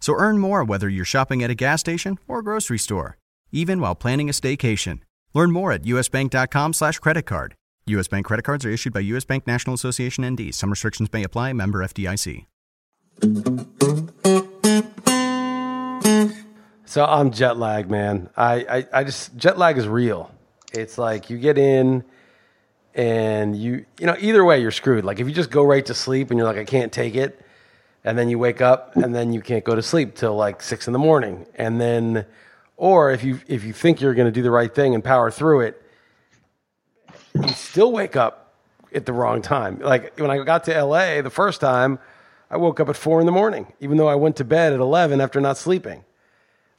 So earn more whether you're shopping at a gas station or grocery store, even while planning a staycation. Learn more at usbank.com slash credit card. U.S. Bank credit cards are issued by U.S. Bank National Association ND. Some restrictions may apply. Member FDIC. So I'm jet lag, man. I, I, I just jet lag is real. It's like you get in and you you know either way you're screwed. Like if you just go right to sleep and you're like I can't take it, and then you wake up and then you can't go to sleep till like six in the morning, and then or if you if you think you're going to do the right thing and power through it, you still wake up at the wrong time. Like when I got to LA the first time, I woke up at four in the morning, even though I went to bed at eleven after not sleeping.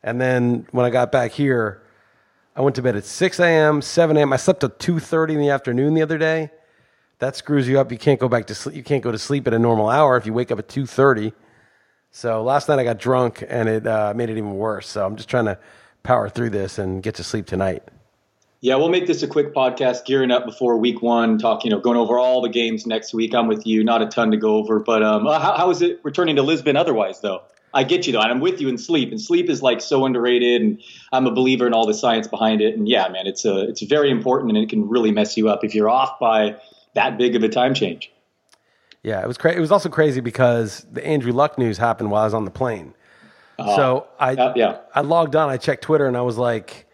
And then when I got back here, I went to bed at six a.m., seven a.m. I slept till two thirty in the afternoon the other day. That screws you up. You can't go back to sleep. You can't go to sleep at a normal hour if you wake up at two thirty. So last night I got drunk and it uh, made it even worse. So I'm just trying to power through this and get to sleep tonight. Yeah, we'll make this a quick podcast, gearing up before week one, talking, you know, going over all the games next week. I'm with you, not a ton to go over, but um, how, how is it returning to Lisbon otherwise, though? I get you though, and I'm with you in sleep. And sleep is like so underrated, and I'm a believer in all the science behind it. And yeah, man, it's a it's very important, and it can really mess you up if you're off by that big of a time change. Yeah, it was crazy. It was also crazy because the Andrew Luck news happened while I was on the plane. Uh, so I uh, yeah I logged on, I checked Twitter, and I was like,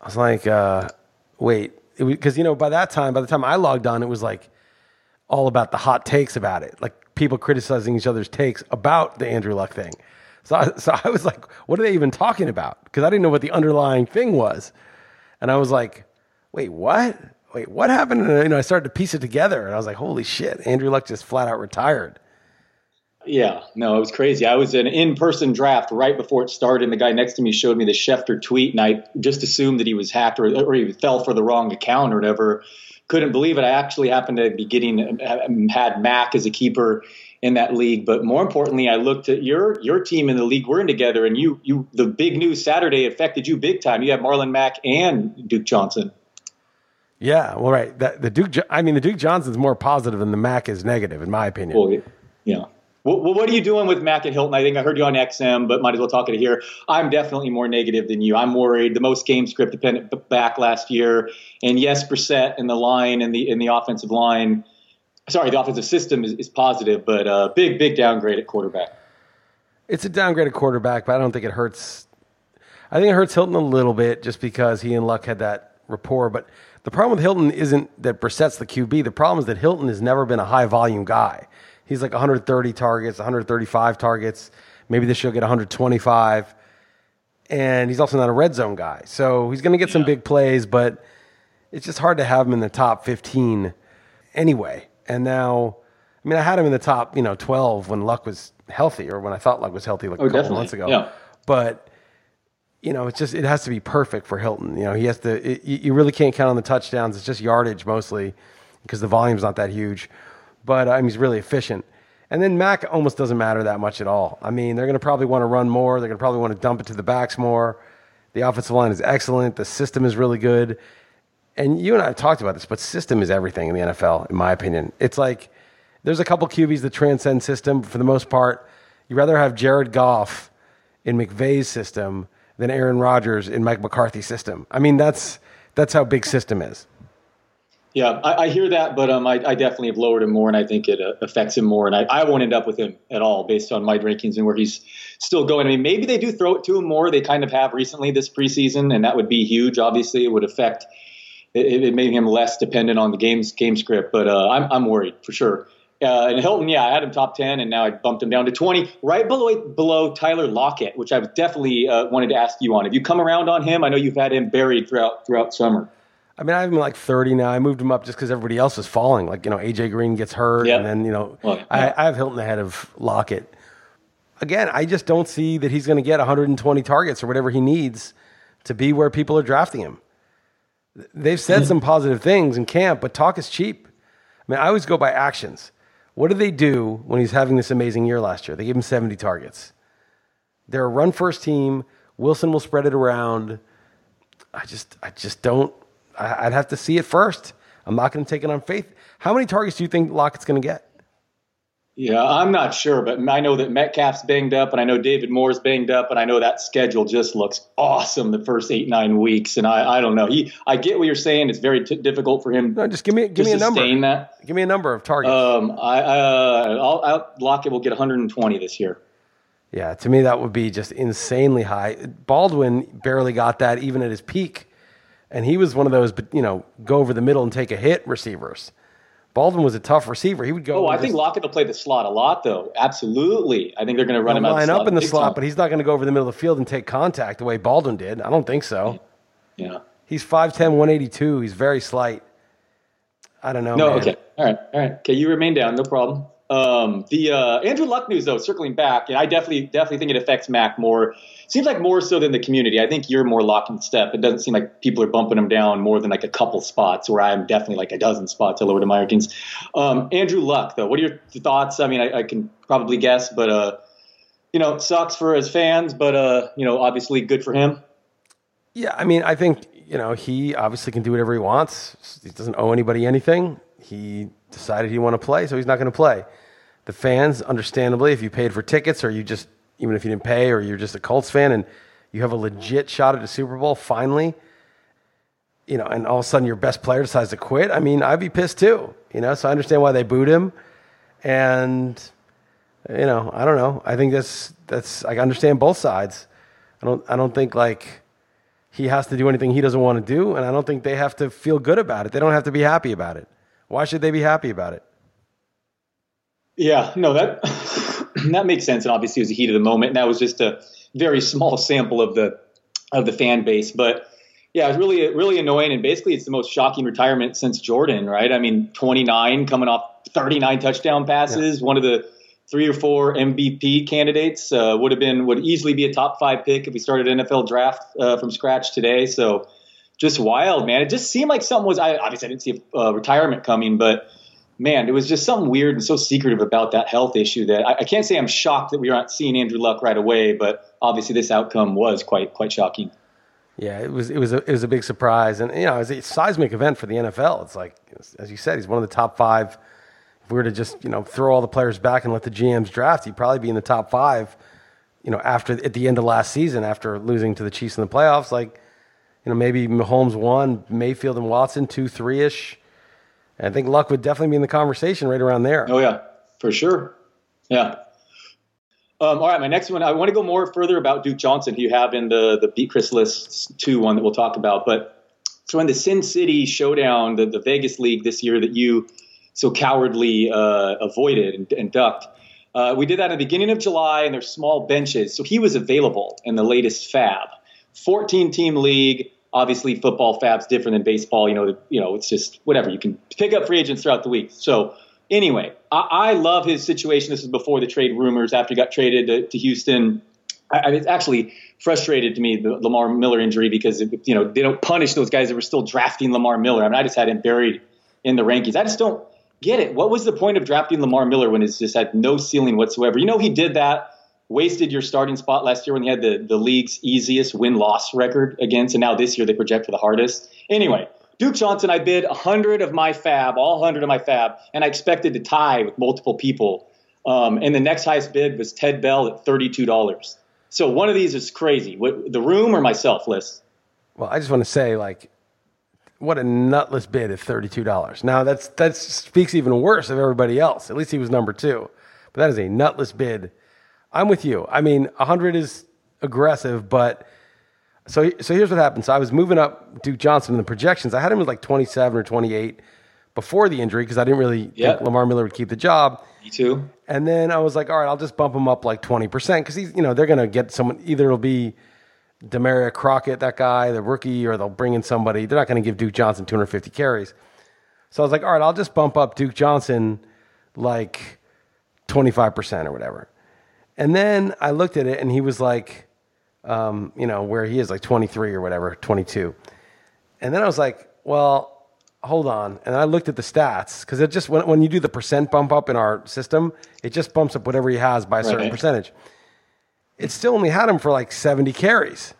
I was like, uh, wait, because you know by that time, by the time I logged on, it was like all about the hot takes about it, like people criticizing each other's takes about the Andrew Luck thing. So I, so I was like, what are they even talking about? Because I didn't know what the underlying thing was, and I was like, wait, what? Wait, what happened? And you know, I started to piece it together, and I was like, holy shit, Andrew Luck just flat out retired. Yeah, no, it was crazy. I was in an in-person draft right before it started, and the guy next to me showed me the Schefter tweet, and I just assumed that he was hacked or, or he fell for the wrong account or whatever. Couldn't believe it. I actually happened to be getting uh, had Mack as a keeper in that league, but more importantly, I looked at your your team in the league we're in together, and you you the big news Saturday affected you big time. You have Marlon Mack and Duke Johnson. Yeah, well, right. That, the Duke, I mean, the Duke Johnson's more positive than the Mack is negative, in my opinion. Well, yeah. Well, what are you doing with Mack and Hilton? I think I heard you on XM, but might as well talk it here. I'm definitely more negative than you. I'm worried. The most game script dependent back last year, and yes, Brissett and the line and the in the offensive line. Sorry, the offensive system is, is positive, but uh, big big downgrade at quarterback. It's a downgrade at quarterback, but I don't think it hurts. I think it hurts Hilton a little bit just because he and Luck had that rapport. But the problem with Hilton isn't that Brissett's the QB. The problem is that Hilton has never been a high volume guy. He's like 130 targets, 135 targets. Maybe this year he'll get 125. And he's also not a red zone guy. So he's going to get yeah. some big plays, but it's just hard to have him in the top 15 anyway. And now, I mean, I had him in the top, you know, 12 when Luck was healthy or when I thought Luck was healthy like oh, a couple definitely. months ago. Yeah. But, you know, it's just, it has to be perfect for Hilton. You know, he has to, it, you really can't count on the touchdowns. It's just yardage mostly because the volume's not that huge but I mean, he's really efficient. And then Mack almost doesn't matter that much at all. I mean, they're going to probably want to run more. They're going to probably want to dump it to the backs more. The offensive line is excellent. The system is really good. And you and I have talked about this, but system is everything in the NFL, in my opinion. It's like there's a couple QBs that transcend system. For the most part, you'd rather have Jared Goff in McVay's system than Aaron Rodgers in Mike McCarthy's system. I mean, that's that's how big system is. Yeah, I, I hear that, but um, I, I, definitely have lowered him more, and I think it uh, affects him more. And I, I won't end up with him at all based on my rankings and where he's still going. I mean, maybe they do throw it to him more. They kind of have recently this preseason, and that would be huge. Obviously, it would affect. It, it made him less dependent on the game's game script, but uh, I'm I'm worried for sure. Uh, and Hilton, yeah, I had him top ten, and now I bumped him down to twenty, right below below Tyler Lockett, which I definitely uh, wanted to ask you on. Have you come around on him? I know you've had him buried throughout throughout summer. I mean, I have him like 30 now. I moved him up just because everybody else was falling. Like, you know, AJ Green gets hurt, yep. and then, you know, well, yeah. I, I, have Hilton ahead of Lockett. Again, I just don't see that he's going to get 120 targets or whatever he needs to be where people are drafting him. They've said some positive things in camp, but talk is cheap. I mean, I always go by actions. What did they do when he's having this amazing year last year? They gave him 70 targets. They're a run first team. Wilson will spread it around. I just, I just don't I'd have to see it first. I'm not going to take it on faith. How many targets do you think Lockett's going to get? Yeah, I'm not sure, but I know that Metcalf's banged up, and I know David Moore's banged up, and I know that schedule just looks awesome the first eight nine weeks. And I, I don't know. He, I get what you're saying. It's very t- difficult for him. No, just give me give me a number. That. Give me a number of targets. Um, I, uh, I'll, I'll, Lockett will get 120 this year. Yeah, to me that would be just insanely high. Baldwin barely got that even at his peak and he was one of those, you know, go over the middle and take a hit receivers. Baldwin was a tough receiver. He would go. Oh, I think Lockett will play the slot a lot, though. Absolutely, I think they're going to run him out. Line up in the slot, time. but he's not going to go over the middle of the field and take contact the way Baldwin did. I don't think so. Yeah, he's 5'10", 182. He's very slight. I don't know. No, man. okay, all right, all right. Okay, you remain down, no problem. Um, the uh, Andrew Luck news, though, circling back, and I definitely definitely think it affects Mack more. Seems like more so than the community. I think you're more locked in step. It doesn't seem like people are bumping him down more than like a couple spots, where I'm definitely like a dozen spots lower to rankings. Um, Andrew Luck, though, what are your thoughts? I mean, I, I can probably guess, but uh, you know, sucks for his fans, but uh, you know, obviously good for him. Yeah, I mean, I think you know he obviously can do whatever he wants. He doesn't owe anybody anything. He decided he want to play, so he's not going to play. The fans, understandably, if you paid for tickets or you just, even if you didn't pay or you're just a Colts fan and you have a legit shot at a Super Bowl, finally, you know, and all of a sudden your best player decides to quit. I mean, I'd be pissed too, you know, so I understand why they booed him. And, you know, I don't know. I think that's, that's, I understand both sides. I don't, I don't think like, he has to do anything he doesn't want to do, and I don't think they have to feel good about it. They don't have to be happy about it. Why should they be happy about it? Yeah, no, that that makes sense. And obviously, it was the heat of the moment, and that was just a very small sample of the of the fan base. But yeah, it's really really annoying, and basically, it's the most shocking retirement since Jordan, right? I mean, 29 coming off 39 touchdown passes, yeah. one of the three or four MVP candidates uh, would have been would easily be a top five pick if we started NFL draft uh, from scratch today. So just wild, man. It just seemed like something was. I obviously I didn't see a uh, retirement coming, but man, it was just something weird and so secretive about that health issue that I, I, can't say I'm shocked that we aren't seeing Andrew Luck right away, but obviously this outcome was quite quite shocking. Yeah, it was it was a, it was a big surprise, and you know, it's a seismic event for the NFL. It's like, as you said, he's one of the top five. If we were to just you know throw all the players back and let the GMs draft, he'd probably be in the top five. You know, after at the end of last season, after losing to the Chiefs in the playoffs, like you know, maybe Mahomes one, Mayfield and Watson two, three ish I think Luck would definitely be in the conversation right around there. Oh yeah, for sure. Yeah. Um, all right, my next one. I want to go more further about Duke Johnson, who you have in the the beat Chris Liss two one that we'll talk about. But so in the Sin City Showdown, the, the Vegas League this year that you so cowardly uh, avoided and, and ducked. Uh, we did that in the beginning of July, and there's small benches. So he was available in the latest FAAB, 14 team league obviously football FAAB's different than baseball. You know, you know, it's just whatever. You can pick up free agents throughout the week. So anyway, I, I love his situation. This is before the trade rumors. After he got traded to, to Houston, I, it's actually frustrated to me the Lamar Miller injury because you know they don't punish those guys that were still drafting Lamar Miller. I mean, I just had him buried in the rankings. I just don't get it. What was the point of drafting Lamar Miller when he's just had no ceiling whatsoever? You know, he did that wasted your starting spot last year when you had the, the league's easiest win loss record against, and now this year they project for the hardest. Anyway, Duke Johnson, I bid 100 of my FAAB, all 100 of my FAAB, and I expected to tie with multiple people. Um, and the next highest bid was Ted Bell at $32. So one of these is crazy. What, the room or myself, Liss? Well, I just want to say, like, what a nutless bid at thirty-two dollars. Now that's that speaks even worse of everybody else. At least he was number two, but that is a nutless bid. I'm with you. I mean, hundred is aggressive, but so so here's what happened. So I was moving up Duke Johnson in the projections. I had him as like 27 or 28 before the injury because I didn't really Yep. think Lamar Miller would keep the job. Me too. And then I was like, all right, I'll just bump him up like 20% because he's, you know, they're going to get someone, either it'll be Damarea Crockett, that guy, the rookie, or they'll bring in somebody. They're not going to give Duke Johnson 250 carries. So I was like, all right, I'll just bump up Duke Johnson like 25% or whatever. And then I looked at it and he was like, um, you know, where he is like 23 or whatever, 22. And then I was like, well, hold on. And I looked at the stats because it just, when, when you do the percent bump up in our system, it just bumps up whatever he has by a certain Right. percentage. It still only had him for like 70 carries.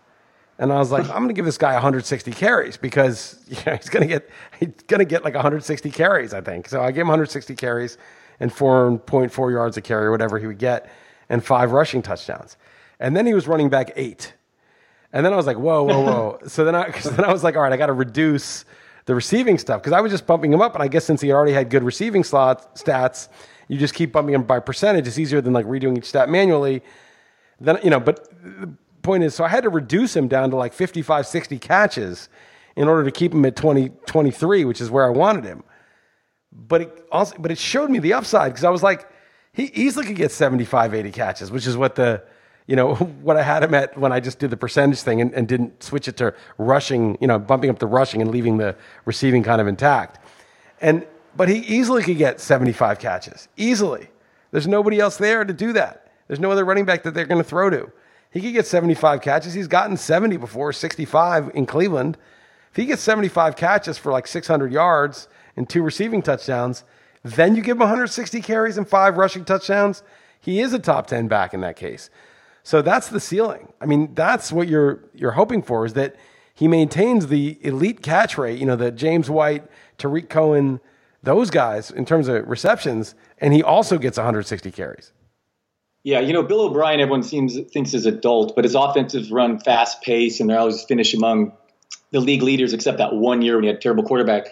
And I was like, I'm going to give this guy 160 carries because you know, he's going to get he's going to get like 160 carries, I think. So I gave him 160 carries and 4.4 yards a carry or whatever he would get and five rushing touchdowns. And then he was running back eight. And then I was like, whoa, whoa, whoa. so then I, then I was like, all right, I got to reduce the receiving stuff because I was just bumping him up. And I guess since he already had good receiving slot stats, you just keep bumping him by percentage. It's easier than like redoing each stat manually. Then, you know, but the point is, so I had to reduce him down to like 55, 60 catches in order to keep him at 20, 23, which is where I wanted him. But it also, but it showed me the upside because I was like, he easily could get 75, 80 catches, which is what the, you know, what I had him at when I just did the percentage thing and, and didn't switch it to rushing, you know, bumping up the rushing and leaving the receiving kind of intact. And, but he easily could get 75 catches, easily. There's nobody else there to do that. There's no other running back that they're going to throw to. He could get 75 catches. He's gotten 70 before, 65 in Cleveland. If he gets 75 catches for like 600 yards and two receiving touchdowns, then you give him 160 carries and five rushing touchdowns. He is a top 10 back in that case. So that's the ceiling. I mean, that's what you're you're hoping for is that he maintains the elite catch rate, you know, the James White, Tarik Cohen, those guys in terms of receptions, and he also gets 160 carries. Yeah, you know, Bill O'Brien, everyone seems thinks is adult, but his offensive run fast pace, and they're always finish among the league leaders, except that one year when he had terrible quarterback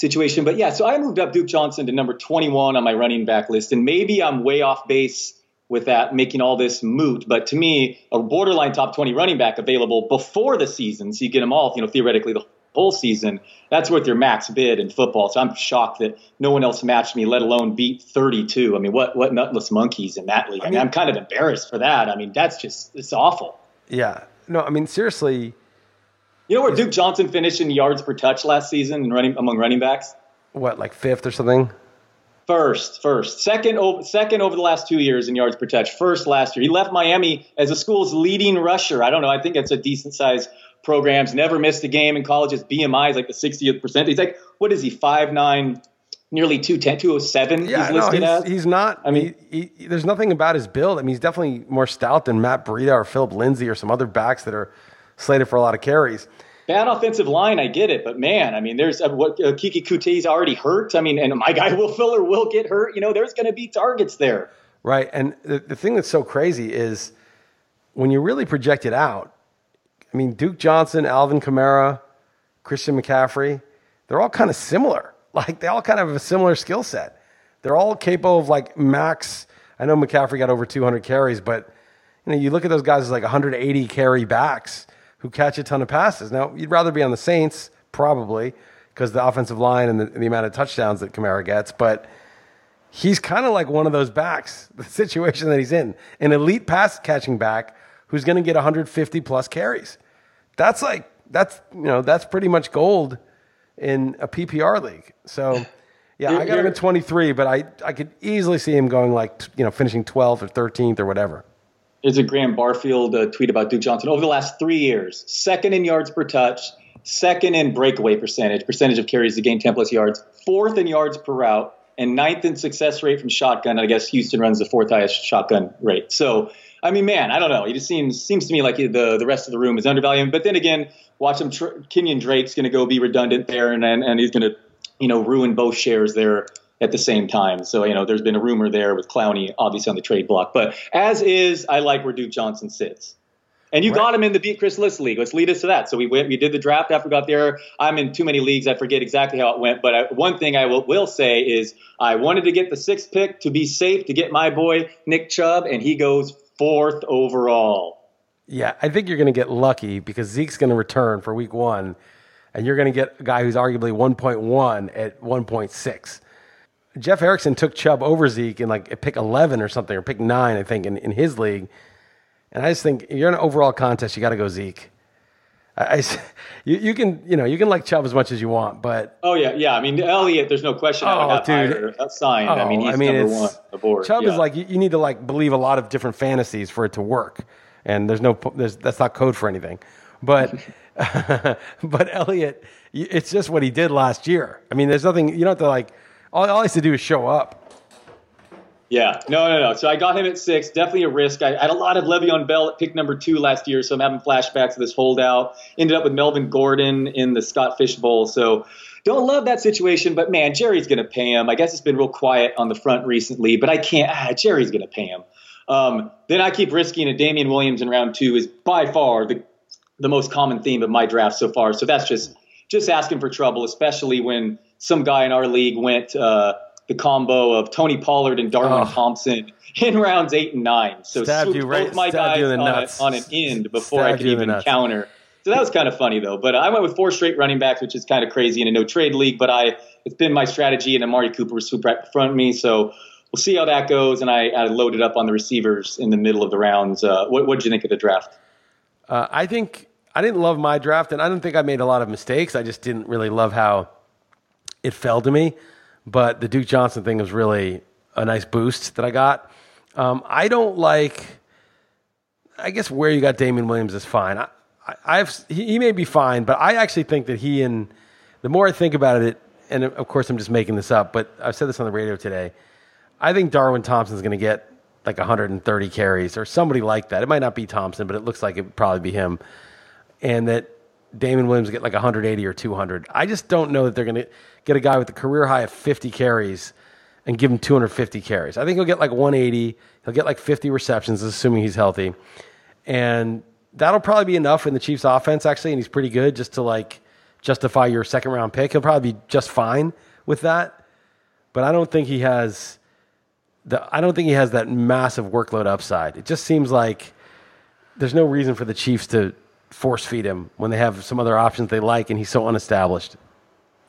situation. But yeah, so I moved up Duke Johnson to number 21 on my running back list, and maybe I'm way off base with that, making all this moot. But to me, a borderline top 20 running back available before the season, so you get them all, you know, theoretically the whole season. That's worth your max bid in football. So I'm shocked that no one else matched me, let alone beat 32. I mean, what what nutless monkeys in that league? I mean, I'm kind of embarrassed for that. I mean, that's just it's awful. Yeah. No, I mean seriously, You know where Duke Johnson finished in yards per touch last season and running among running backs? what like fifth or something? First, first, second, over, second over the last two years in yards per touch. First last year, he left Miami as the school's leading rusher. I don't know. I think it's a decent size programs. Never missed a game in college. His BMI is like the 60th percent. He's like, what is he? Five nine, nearly 210, 207. Yeah, he's no, listed he's, as. he's not. I mean, he, he, there's nothing about his build. I mean, he's definitely more stout than Matt Breida or Phillip Lindsay or some other backs that are slated for a lot of carries. Bad offensive line, I get it, but man, I mean, there's uh, what uh, Keke Coutee's already hurt. I mean, and my guy Will Fuller will get hurt. You know, there's going to be targets there. Right. And the, the thing that's so crazy is when you really project it out, I mean, Duke Johnson, Alvin Kamara, Christian McCaffrey, they're all kind of similar. Like they all kind of have a similar skill set. They're all capable of like max. I know McCaffrey got over 200 carries, but you know, you look at those guys as like 180 carry backs who catch a ton of passes. Now, you'd rather be on the Saints, probably, because the offensive line and the, the amount of touchdowns that Kamara gets, but he's kind of like one of those backs, the situation that he's in. An elite pass catching back who's going to get 150 plus carries. That's like, that's, you know, that's pretty much gold in a PPR league. So, yeah, I got him at 23, but I, I could easily see him going like, you know, finishing 12th or 13th or whatever. There's a Graham Barfield uh, tweet about Duke Johnson over the last three years. Second in yards per touch, second in breakaway percentage, percentage of carries to gain 10 plus yards, fourth in yards per route, and ninth in success rate from shotgun. I guess Houston runs the fourth highest shotgun rate. So, I mean, man, I don't know. He just seems seems to me like the the rest of the room is undervaluing. But then again, watch him. Tr- Kenyon Drake's going to go be redundant there, and and, and he's going to you know ruin both shares there at the same time. So you know, there's been a rumor there with Clowney obviously on the trade block. But as is, I like where Duke Johnson sits. And you right. got him in the beat Chris Liss league. Let's lead us to that. So we went, we did the draft after we got there. I'm in too many leagues. I forget exactly how it went. But I, one thing I will, will say is I wanted to get the sixth pick to be safe to get my boy Nick Chubb, and he goes fourth overall. Yeah, I think you're going to get lucky because Zeke's going to return for week one, and you're going to get a guy who's arguably 1.1 at 1.6. Jeff Erickson took Chubb over Zeke in like pick 11 or something, or pick nine, I think, in, in his league. And I just think you're in an overall contest, you got to go Zeke. I, I, you, you, can you know you can like Chubb as much as you want, but oh yeah yeah I mean Elliott, there's no question. Oh dude, that's signed. Oh, I mean oh, he's I mean, number one on the board. Chubb yeah. is like you, you, need to like believe a lot of different fantasies for it to work, and there's no there's that's not code for anything, but but Elliott, it's just what he did last year. I mean, there's nothing you don't have to like. All, all he has to do is show up. Yeah, no, no, no. So I got him at six. Definitely a risk. I, I had a lot of Le'Veon Bell at pick number two last year, so I'm having flashbacks of this holdout. Ended up with Melvin Gordon in the Scott Fish Bowl. So don't love that situation, but man, Jerry's going to pay him. I guess it's been real quiet on the front recently, but I can't. Ah, Jerry's going to pay him. Um, then I keep risking a Damien Williams in round two is by far the the most common theme of my draft so far. So that's just just asking for trouble, especially when some guy in our league went. Uh, the combo of Tony Pollard and Darwin oh. Thompson in rounds eight and nine. So Stabbed you right, both my guys on, a, on, an end before Stabbed I could even counter. So that was kind of funny though. But I went with four straight running backs, which is kind of crazy in a no trade league. But I it's been my strategy, and Amari Cooper was super right in front of me. So we'll see how that goes. And I, I loaded up on the receivers in the middle of the rounds. Uh, what did you think of the draft? Uh, I think I didn't love my draft, and I don't think I made a lot of mistakes. I just didn't really love how it fell to me. But the Duke Johnson thing was really a nice boost that I got. Um, I don't like. I guess where you got Damien Williams is fine. I, I, have he, he, may be fine, but I actually think that he and the more I think about it, and of course I'm just making this up, but I've said this on the radio today. I think Darwin Thompson's going to get like 130 carries or somebody like that. It might not be Thompson, but it looks like it would probably be him. And that Damien Williams get like 180 or 200. I just don't know that they're going to get a guy with a career high of 50 carries and give him 250 carries. I think he'll get like 180. He'll get like 50 receptions, assuming he's healthy. And that'll probably be enough in the Chiefs offense, actually. And he's pretty good just to like justify your second round pick. He'll probably be just fine with that. But I don't think he has the, I don't think he has that massive workload upside. It just seems like there's no reason for the Chiefs to force feed him when they have some other options they like and he's so unestablished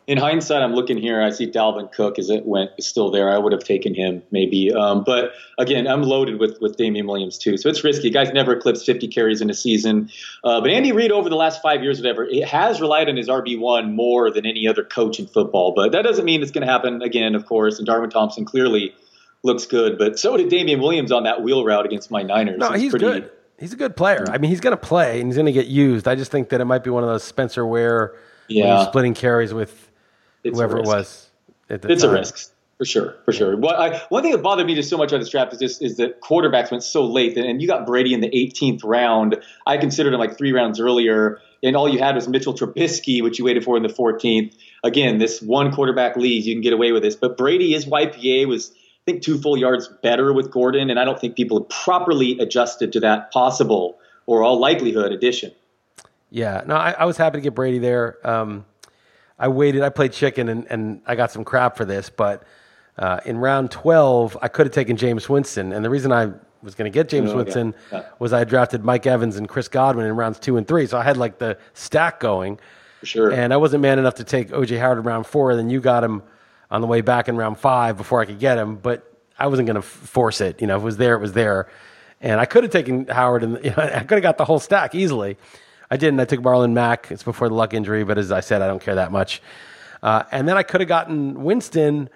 in hindsight, I'm looking here. I see Dalvin Cook as it went still there. I would have taken him maybe, um, but again, I'm loaded with with Damien Williams too, so it's risky. Guys never eclipsed 50 carries in a season, uh, but Andy Reid over the last five years, whatever, it has relied on his RB one more than any other coach in football. But that doesn't mean it's going to happen again, of course. And Darwin Thompson clearly looks good, but so did Damien Williams on that wheel route against my Niners. No, he's pretty, good. He's a good player. I mean, he's going to play and he's going to get used. I just think that it might be one of those Spencer Ware, yeah. splitting carries with it's whoever it was. it's time. a risk for sure, for sure. What I, one thing that bothered me just so much on this draft is just is that quarterbacks went so late, and you got Brady in the 18th round. I considered him like three rounds earlier, and all you had was Mitchell Trubisky, which you waited for in the 14th. Again, this one quarterback leads, you can get away with this, but Brady, his YPA was. I think two full yards better with Gordon, and I don't think people have properly adjusted to that possible or all likelihood addition. Yeah, no, I, I was happy to get Brady there. Um, I waited. I played chicken, and, and I got some crap for this. But uh, in round twelve, I could have taken Jameis Winston, and the reason I was going to get Jameis oh, Winston yeah. was I drafted Mike Evans and Chris Godwin in rounds two and three, so I had like the stack going. For sure. And I wasn't man enough to take OJ Howard in round four, and then you got him on the way back in round five before I could get him. But I wasn't going to force it. You know, if it was there, it was there. And I could have taken Howard, and you know, I could have got the whole stack easily. I didn't. I took Marlon Mack. It's before the luck injury, but as I said, I don't care that much. Uh, and then I could have gotten Winston,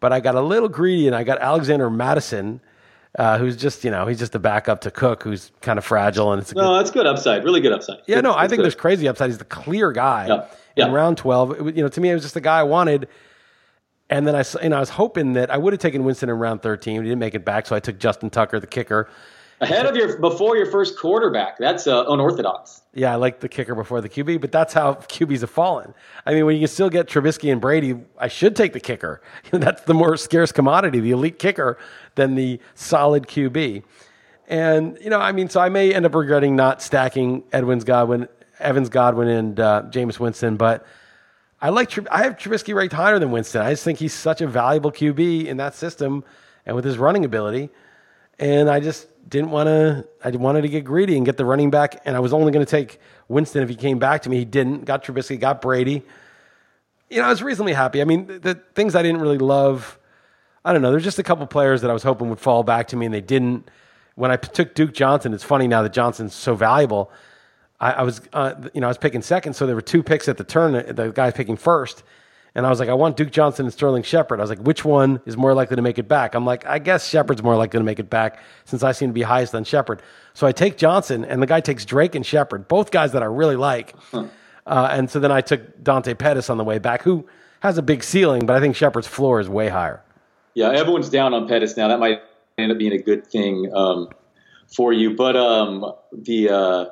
but I got a little greedy and I got Alexander Mattison. Uh, who's just you know he's just a backup to Cook, who's kind of fragile, and it's no, good, that's good upside, really good upside. Yeah, no, I think good. there's crazy upside. He's the clear guy yeah. Yeah. in round twelve. It, you know, to me, it was just the guy I wanted. And then I, you know, I was hoping that I would have taken Winston in round 13. He didn't make it back, so I took Justin Tucker, the kicker. Ahead of your before your first quarterback. That's uh, unorthodox. Yeah, I like the kicker before the QB, but that's how QBs have fallen. I mean, when you can still get Trubisky and Brady, I should take the kicker. that's the more scarce commodity, the elite kicker, than the solid QB. And you know, I mean, so I may end up regretting not stacking Edwin's Godwin, Evans Godwin, and uh, Jameis Winston, but I like I have Trubisky ranked higher than Winston. I just think he's such a valuable QB in that system and with his running ability. And I just didn't want to. I wanted to get greedy and get the running back. And I was only going to take Winston if he came back to me. He didn't. Got Trubisky. Got Brady. You know, I was reasonably happy. I mean, the, the things I didn't really love. I don't know. There's just a couple players that I was hoping would fall back to me, and they didn't. When I took Duke Johnson, it's funny now that Johnson's so valuable. I, I was, uh, you know, I was picking second, so there were two picks at the turn. The guy picking first, and I was like, I want Duke Johnson and Sterling Shepard. I was like, which one is more likely to make it back? I'm like, I guess Shepard's more likely to make it back since I seem to be highest on Shepard. So I take Johnson, and the guy takes Drake and Shepard, both guys that I really like. Huh. Uh, and so then I took Dante Pettis on the way back, who has a big ceiling, but I think Shepard's floor is way higher. Yeah, everyone's down on Pettis now. That might end up being a good thing um, for you. But um, the uh,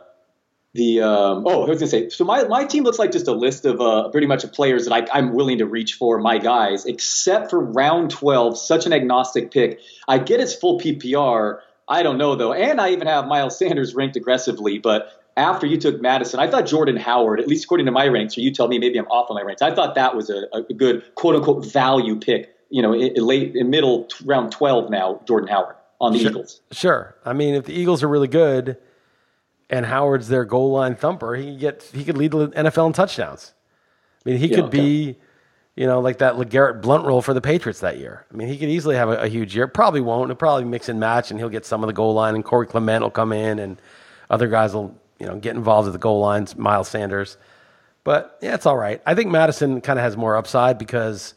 the um, oh, I was gonna say. So my, my team looks like just a list of uh, pretty much of players that I, I'm willing to reach for my guys, except for round 12. Such an agnostic pick. I get his full PPR. I don't know though, and I even have Miles Sanders ranked aggressively, but. After you took Mattison, I thought Jordan Howard, at least according to my ranks, or you tell me maybe I'm off on my ranks. I thought that was a, a good quote unquote value pick. You know, in, in late in middle round 12 now, Jordan Howard on the sure, Eagles. Sure. I mean, if the Eagles are really good, and Howard's their goal line thumper, he get he could lead the NFL in touchdowns. I mean, he yeah, could okay. be, you know, like that LeGarrette Blunt role for the Patriots that year. I mean, he could easily have a, a, huge year. Probably won't. He'll probably mix and match, and he'll get some of the goal line, and Corey Clement will come in, and other guys will, you know, get involved at the goal lines. Miles Sanders, but yeah, it's all right. I think Mattison kind of has more upside because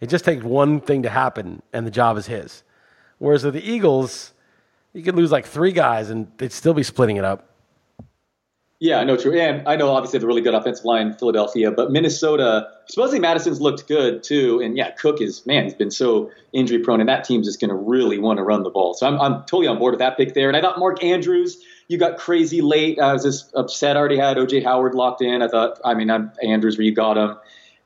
it just takes one thing to happen, and the job is his. Whereas with the Eagles, you could lose like three guys, and they'd still be splitting it up. Yeah, no, true. And I know obviously they have a really good offensive line, in Philadelphia, but Minnesota, supposedly Mattison's looked good too. And yeah, Cook is, man, he's been so injury prone, and that team's just going to really want to run the ball. So I'm, I'm totally on board with that pick there. And I thought Mark Andrews, you got crazy late. I was just upset. I already had OJ Howard locked in. I thought, I mean, I'm Andrews where you got him.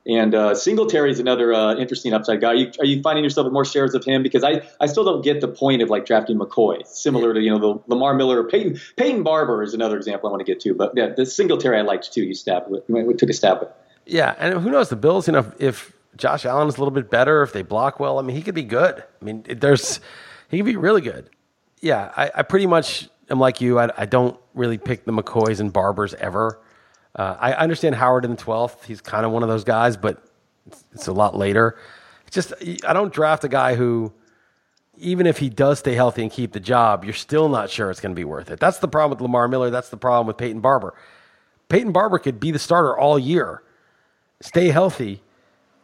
And uh, Singletary is another uh, interesting upside guy. Are you, are you, finding yourself with more shares of him? Because I, I still don't get the point of like drafting McCoy, similar to you know the Lamar Miller, Peyton Peyton Barber is another example I want to get to. But yeah, the Singletary I liked too. You stabbed with, took a stab with. Yeah, and who knows the Bills? You know, if, if Josh Allen is a little bit better, if they block well, I mean, he could be good. I mean, there's he could be really good. Yeah, I, I pretty much am like you. I, I don't really pick the McCoys and Barbers ever. Uh, I understand Howard in the 12th. He's kind of one of those guys, but it's, it's a lot later. It's just, I don't draft a guy who, even if he does stay healthy and keep the job, you're still not sure it's going to be worth it. That's the problem with Lamar Miller. That's the problem with Peyton Barber. Peyton Barber could be the starter all year, stay healthy,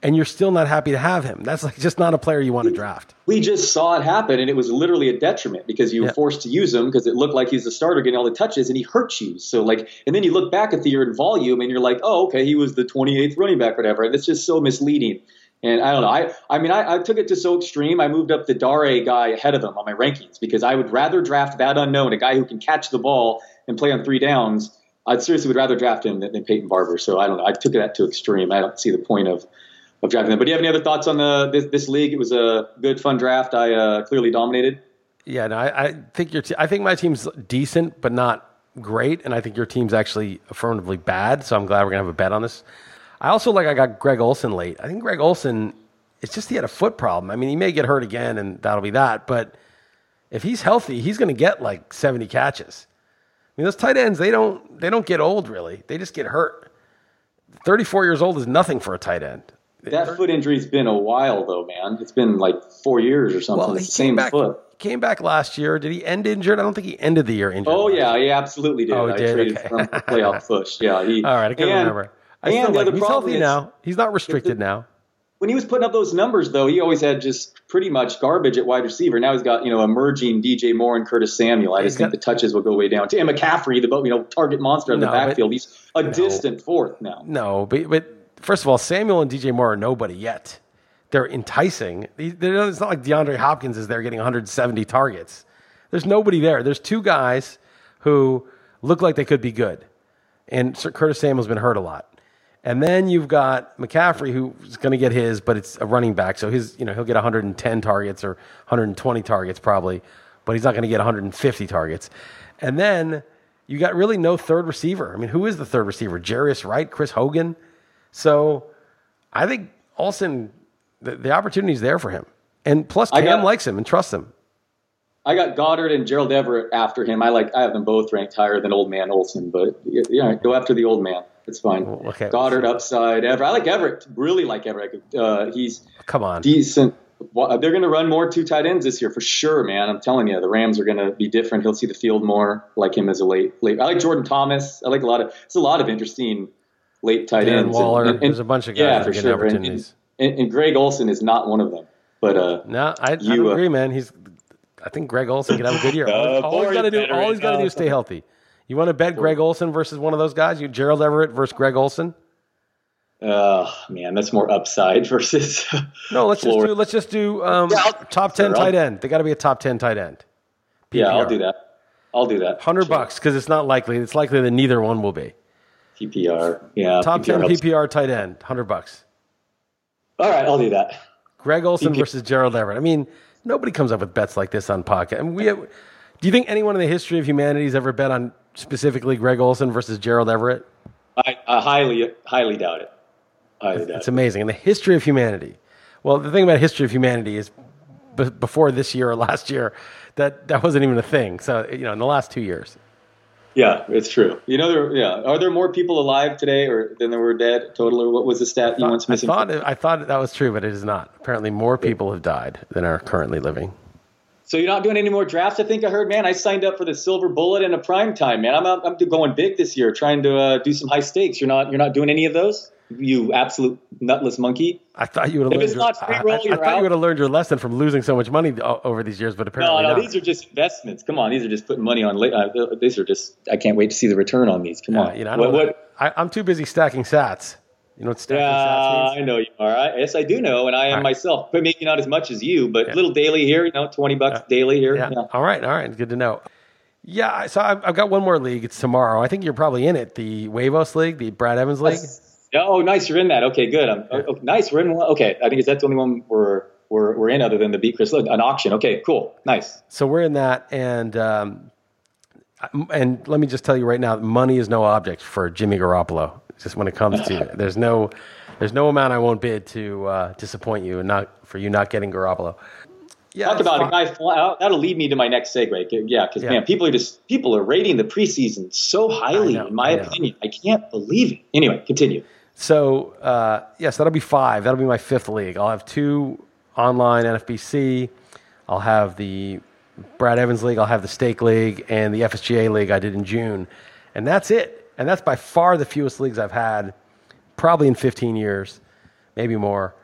and you're still not happy to have him. That's like just not a player you want to draft. We just saw it happen, and it was literally a detriment because you were yeah. forced to use him because it looked like he's the starter getting all the touches, and he hurt you. So like, and then you look back at the year in volume, and you're like, oh, okay, he was the 28th running back, whatever. And it's just so misleading. And I don't know. I I mean, I, I took it to so extreme. I moved up the Dare guy ahead of him on my rankings because I would rather draft that unknown, a guy who can catch the ball and play on three downs. I seriously would rather draft him than, than Peyton Barber. So I don't know. I took that to extreme. I don't see the point of of drafting them. But do you have any other thoughts on the this, this league? It was a good, fun draft. I uh, clearly dominated. Yeah, no, I, I think your I think my team's decent, but not great, and I think your team's actually affirmatively bad. So I'm glad we're gonna have a bet on this. I also like I got Greg Olsen late. I think Greg Olsen, It's just he had a foot problem. I mean, he may get hurt again, and that'll be that. But if he's healthy, he's to get like 70 catches. I mean, those tight ends they don't they don't get old really. They just get hurt. 34 years old is nothing for a tight end. That foot injury's been a while though, man. It's been like four years or something. Well, he same back, foot. Came back last year. Did he end injured? I don't think he ended the year injured. Oh yeah, he absolutely did. Oh, he I did. traded okay. from playoff push. Yeah. He, All right, I can and, remember. I and like, he's healthy is, now. He's not restricted the, now. When he was putting up those numbers, though, he always had just pretty much garbage at wide receiver. Now he's got you know emerging DJ Moore and Curtis Samuel. I just think the touches will go way down. And McCaffrey, the you know target monster in no, the backfield. But, he's a no, distant fourth now. No, but but first of all, Samuel and DJ Moore are nobody yet. They're enticing. It's not like DeAndre Hopkins is there getting 170 targets. There's nobody there. There's two guys who look like they could be good. And Curtis Samuel's been hurt a lot. And then you've got McCaffrey who's going to get his, but it's a running back, so his you know he'll get 110 targets or 120 targets probably, but he's not going to get 150 targets. And then you got really no third receiver. I mean, who is the third receiver? Jarius Wright, Chris Hogan. So I think Olsen, the, the opportunity is there for him. And plus, Cam got, likes him and trusts him. I got Goedert and Gerald Everett after him. I like I have them both ranked higher than Old Man Olsen, but yeah, go after the old man. It's fine. Okay. Goedert upside Everett. I like Everett. Really like Everett. Uh, he's come on decent. Well, they're going to run more two tight ends this year for sure, man. I'm telling you, the Rams are going to be different. He'll see the field more. like him as a late, late. I like Jordan Thomas. I like a lot of. It's a lot of interesting late tight Darren ends. Waller. And, and, There's a bunch of guys yeah, for sure. opportunities. And, and, Greg Olsen is not one of them. But uh, no, I, you, I uh, agree, man. He's. I think Greg Olsen could have a good year. all, all he's got to do, all he's got to do is stay healthy. You want to bet Greg Olsen versus one of those guys? You Gerald Everett versus Greg Olsen? Oh man, that's more upside versus. no, let's just do let's just do um, yeah, top ten sure, tight end. They got to be a top ten tight end. PPR. Yeah, I'll do that. I'll do that. Hundred sure. bucks because it's not likely. It's likely that neither one will be. PPR, yeah. Top PPR ten helps. PPR tight end, hundred bucks. All right, I'll do that. Greg Olsen versus Gerald Everett. I mean, nobody comes up with bets like this on pocket. I mean, we have, do you think anyone in the history of humanity has ever bet on specifically Greg Olsen versus Gerald Everett? I, I highly, highly doubt it. Highly doubt it's it. amazing. In the history of humanity, well, the thing about history of humanity is b- before this year or last year, that that wasn't even a thing. So you know, in the last two years. Yeah, it's true. You know, there, yeah. Are there more people alive today, or than there were dead total, or what was the stat you once missing? I thought, I thought that was true, but it is not. Apparently, more people have died than are currently living. So you're not doing any more drafts? I think I heard, man. I signed up for the silver bullet and a prime time, man. I'm I'm going big this year, trying to uh, do some high stakes. You're not you're not doing any of those? You absolute nutless monkey. I thought you would have learned. Your, I, roll, I, I thought you would have learned your lesson from losing so much money over these years, but apparently no, no. Not. These are just investments. Come on, these are just putting money on. Uh, these are just. I can't wait to see the return on these. Come yeah, on. You know, what, what, I, am too busy stacking Sats. You know what stacking yeah, means? I know you are. yes, I do know, and I am right. myself. But maybe not as much as you, but yeah. little daily here. You know, twenty bucks yeah. daily here. Yeah. All right, all right, good to know. Yeah, so I've, I've, got one more league. It's tomorrow. I think you're probably in it. The Wavos League, the Brad Evans League. Oh, nice. You're in that. Okay, good. I'm, yeah. oh, nice. We're in one. Okay. I think is that the only one we're, we're, we're in other than the Beat Chris Liss, an auction. Okay, cool. Nice. So we're in that. And, um, and let me just tell you right now, money is no object for Jimmy Garoppolo. Just when it comes to, there's no, there's no amount I won't bid to uh, disappoint you and not for you not getting Garoppolo. Yeah, Talk about fun. a guy. Fly, that'll lead me to my next segue. Yeah, because yeah. man, people are just people are rating the preseason so highly. Know, in my I opinion, I can't believe it. Anyway, continue. So uh, yes, that'll be five. That'll be my fifth league. I'll have two online NFBC. I'll have the Brad Evans League. I'll have the Stake League and the FSGA League I did in June, and that's it. And that's by far the fewest leagues I've had, probably in 15 years, maybe more.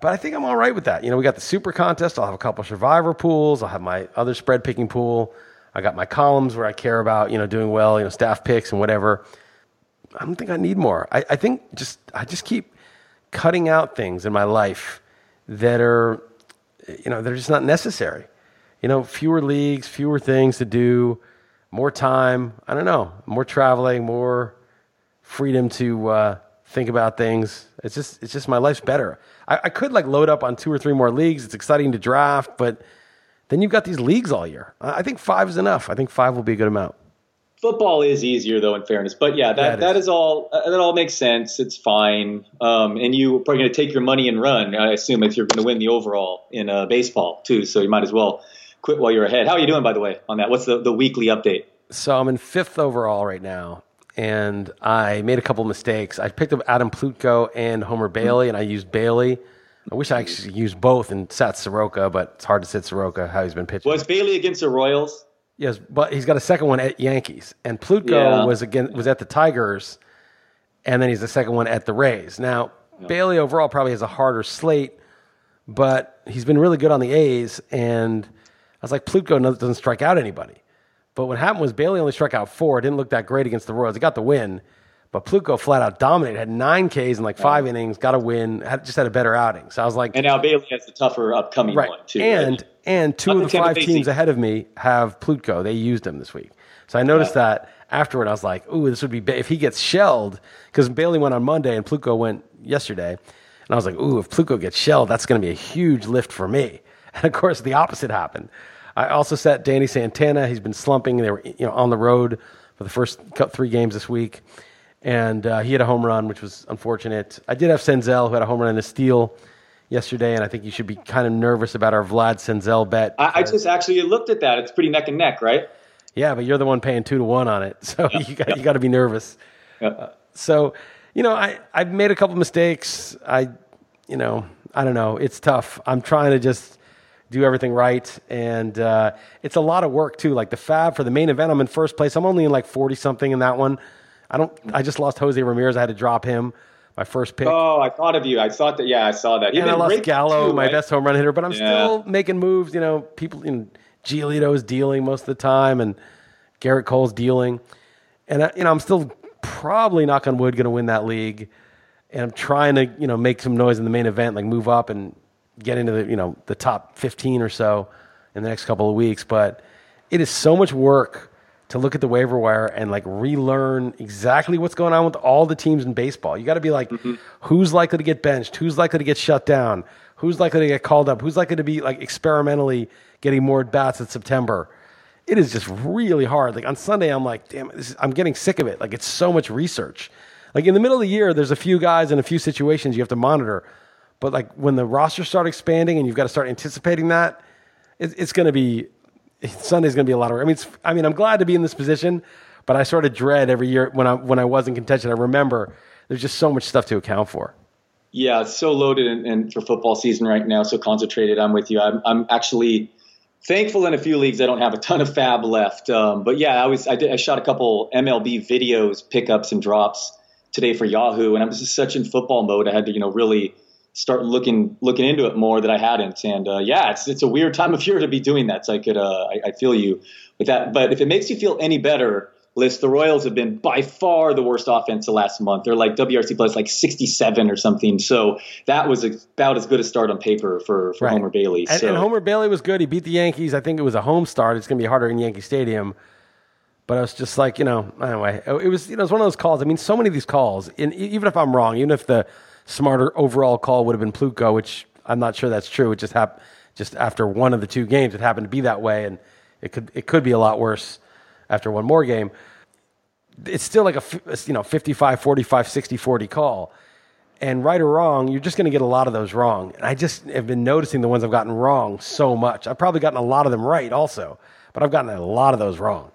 But I think I'm all right with that. You know, we got the Super Contest. I'll have a couple Survivor pools. I'll have my other spread picking pool. I got my columns where I care about you know doing well, you know, staff picks and whatever. I don't think I need more. I, I think just I just keep cutting out things in my life that are, you know, they're just not necessary. You know, fewer leagues, fewer things to do, more time. I don't know, more traveling, more freedom to uh, think about things. It's just it's just my life's better. I, I could like load up on two or three more leagues. It's exciting to draft, but then you've got these leagues all year. I think five is enough. I think five will be a good amount football is easier though in fairness but yeah that, yeah, that is. is. all uh, that all makes sense it's fine um, and you are probably going to take your money and run i assume if you're going to win the overall in uh, baseball too so you might as well quit while you're ahead how are you doing by the way on that what's the, the weekly update so i'm in fifth overall right now and i made a couple mistakes i picked up adam plutko and homer bailey and i used bailey I wish I actually used both and sat Soroka, but it's hard to sit Soroka how he's been pitching. Was Bailey against the Royals? Yes, but he's got a second one at Yankees, and Plutko yeah. was again was at the Tigers, and then he's the second one at the Rays. Now yeah. Bailey overall probably has a harder slate, but he's been really good on the A's, and was like Plutko doesn't strike out anybody. But what happened was Bailey only struck out four. It didn't look that great against the Royals. He got the win, but Plutko flat out dominated. Had nine Ks in like five innings. Got a win. Had, just had a better outing. So I was like, and now Bailey has the tougher upcoming right. one too. And right? and two of the five teams ahead of me have Plutko. They used him this week. So I noticed yeah. that afterward. I was like, "Ooh, this would be ba-. if he gets shelled." Because Bailey went on Monday and Plutko went yesterday, and I was like, "Ooh, if Plutko gets shelled, that's going to be a huge lift for me." And of course, the opposite happened. I also sat Danny Santana. He's been slumping. They were you know on the road for the first three games this week, and uh, he had a home run, which was unfortunate. I did have Senzel, who had a home run and a steal yesterday, and I think you should be kind of nervous about our Vlad Senzel bet. I, I just actually looked at that. It's pretty neck and neck, right? Yeah, but you're the one paying two to one on it, so yeah. you got yeah. you got to be nervous. Yeah. Uh, so, you know, I I've made a couple mistakes. I, you know, I don't know. It's tough. I'm trying to just do everything right, and uh, it's a lot of work too. Like the FAAB for the main event, I'm in first place. I'm only in like forty something in that one. I don't. I just lost Jose Ramirez. I had to drop him. My first pick. Oh, I thought of you. I thought that. Yeah, I saw that. He and I lost Gallo, too, my right? best home run hitter. But I'm yeah. still making moves. You know, people. You know, Giolito's dealing most of the time, and Gerrit Cole's dealing, and I, you know I'm still probably knock on wood going to win that league, and I'm trying to you know make some noise in the main event, like move up and get into the you know the top 15 or so in the next couple of weeks. But it is so much work to look at the waiver wire and like relearn exactly what's going on with all the teams in baseball. You got to be like, mm-hmm. who's likely to get benched? Who's likely to get shut down? Who's likely to get called up? Who's likely to be like experimentally getting more at bats in September? It is just really hard. Like on Sunday, I'm like, damn, is, I'm getting sick of it. Like it's so much research. Like in the middle of the year, there's a few guys and a few situations you have to monitor. But like when the rosters start expanding and you've got to start anticipating that, it, it's going to be Sunday's going to be a lot of work. I mean, I mean, I'm glad to be in this position, but I sort of dread every year when I when I was in contention. I remember there's just so much stuff to account for. Yeah, it's so loaded and, and for football season right now, so concentrated. I'm with you. I'm, I'm actually thankful in a few leagues I don't have a ton of FAAB left. Um, but yeah, I was I, did, I shot a couple MLB videos, pickups and drops today for Yahoo, and I'm just such in football mode. I had to you know really start looking looking into it more that I hadn't. And uh, yeah, it's it's a weird time of year to be doing that. So I could uh, I, I, feel you with that. But if it makes you feel any better, Liss the Royals have been by far the worst offense the last month. They're like WRC plus like 67 or something. So that was about as good a start on paper for, for right. Homer Bailey. And, so. and Homer Bailey was good. He beat the Yankees. I think it was a home start. It's going to be harder in Yankee Stadium. But I was just like, you know, anyway, it was you know, it was one of those calls. I mean, so many of these calls, and even if I'm wrong, even if the smarter overall call would have been Plutko, which I'm not sure that's true. It just happened just after one of the two games. It happened to be that way, and it could it could be a lot worse after one more game. It's still like a you know 55, 45, 60, 40 call. And right or wrong, you're just going to get a lot of those wrong. And I just have been noticing the ones I've gotten wrong so much. I've probably gotten a lot of them right also, but I've gotten a lot of those wrong.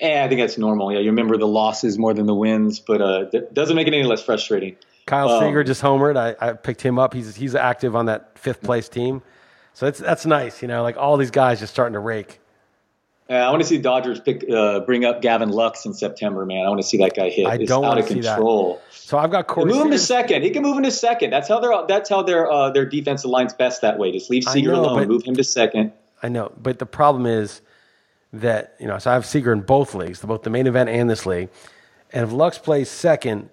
Yeah, I think that's normal. Yeah, you remember the losses more than the wins, but uh, it doesn't make it any less frustrating. Kyle um, Seager just homered. I, I picked him up. He's he's active on that fifth place team, so that's that's nice. You know, like all these guys just starting to rake. Yeah, I want to see Dodgers pick uh, bring up Gavin Lux in September, man. I want to see that guy hit. I it's don't out of control. That. So I've got Corey. Move him to second. He can move him to second. That's how their that's how their uh, their defensive line's best that way. Just leave Seager know, alone. Move him to second. I know, but the problem is that you know. So I have Seager in both leagues, both the main event and this league. And if Lux plays second,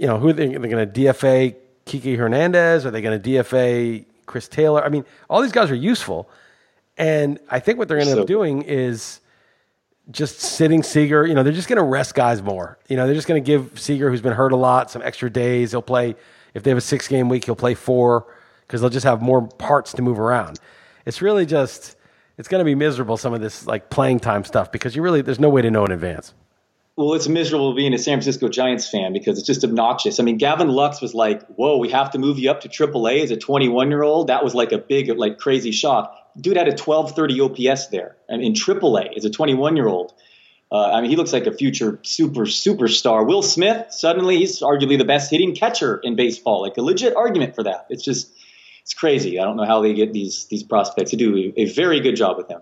you know, who are they, they're going to DFA Kiki Hernandez? Are they going to DFA Chris Taylor? I mean, all these guys are useful. And I think what they're going to so, end up doing is just sitting Seager. You know, they're just going to rest guys more. You know, they're just going to give Seager, who's been hurt a lot, some extra days. He'll play, if they have a six game week, he'll play four because they'll just have more parts to move around. It's really just, it's going to be miserable, some of this like playing time stuff because you really, there's no way to know in advance well, it's miserable being a San Francisco Giants fan because it's just obnoxious. I mean, Gavin Lux was like, "Whoa, we have to move you up to AAA as a 21 year old." That was like a big, like crazy shock. Dude had a 1230 OPS there, and in AAA as a 21 year old. Uh, I mean, he looks like a future super superstar. Will Smith suddenly he's arguably the best hitting catcher in baseball. Like a legit argument for that. It's just it's crazy. I don't know how they get these these prospects to do a, very good job with him.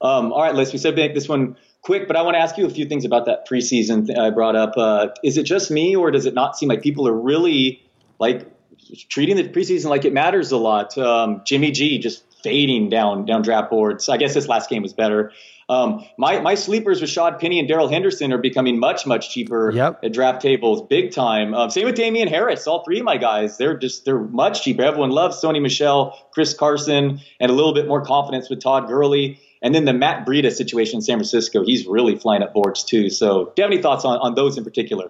Um, all right, let's we said make this one quick, but I want to ask you a few things about that preseason th- I brought up. Uh, is it just me, or does it not seem like people are really like treating the preseason like it matters a lot? Um, Jimmy G just fading down down draft boards. I guess this last game was better. Um, my my sleepers, Rashaad Penny and Darrell Henderson, are becoming much much cheaper yep. at draft tables, big time. Um, same with Damien Harris. All three of my guys, they're just they're much cheaper. Everyone loves Sony Michel, Chris Carson, and a little bit more confidence with Todd Gurley. And then the Matt Breida situation in San Francisco, he's really flying up boards too. So, do you have any thoughts on, on those in particular?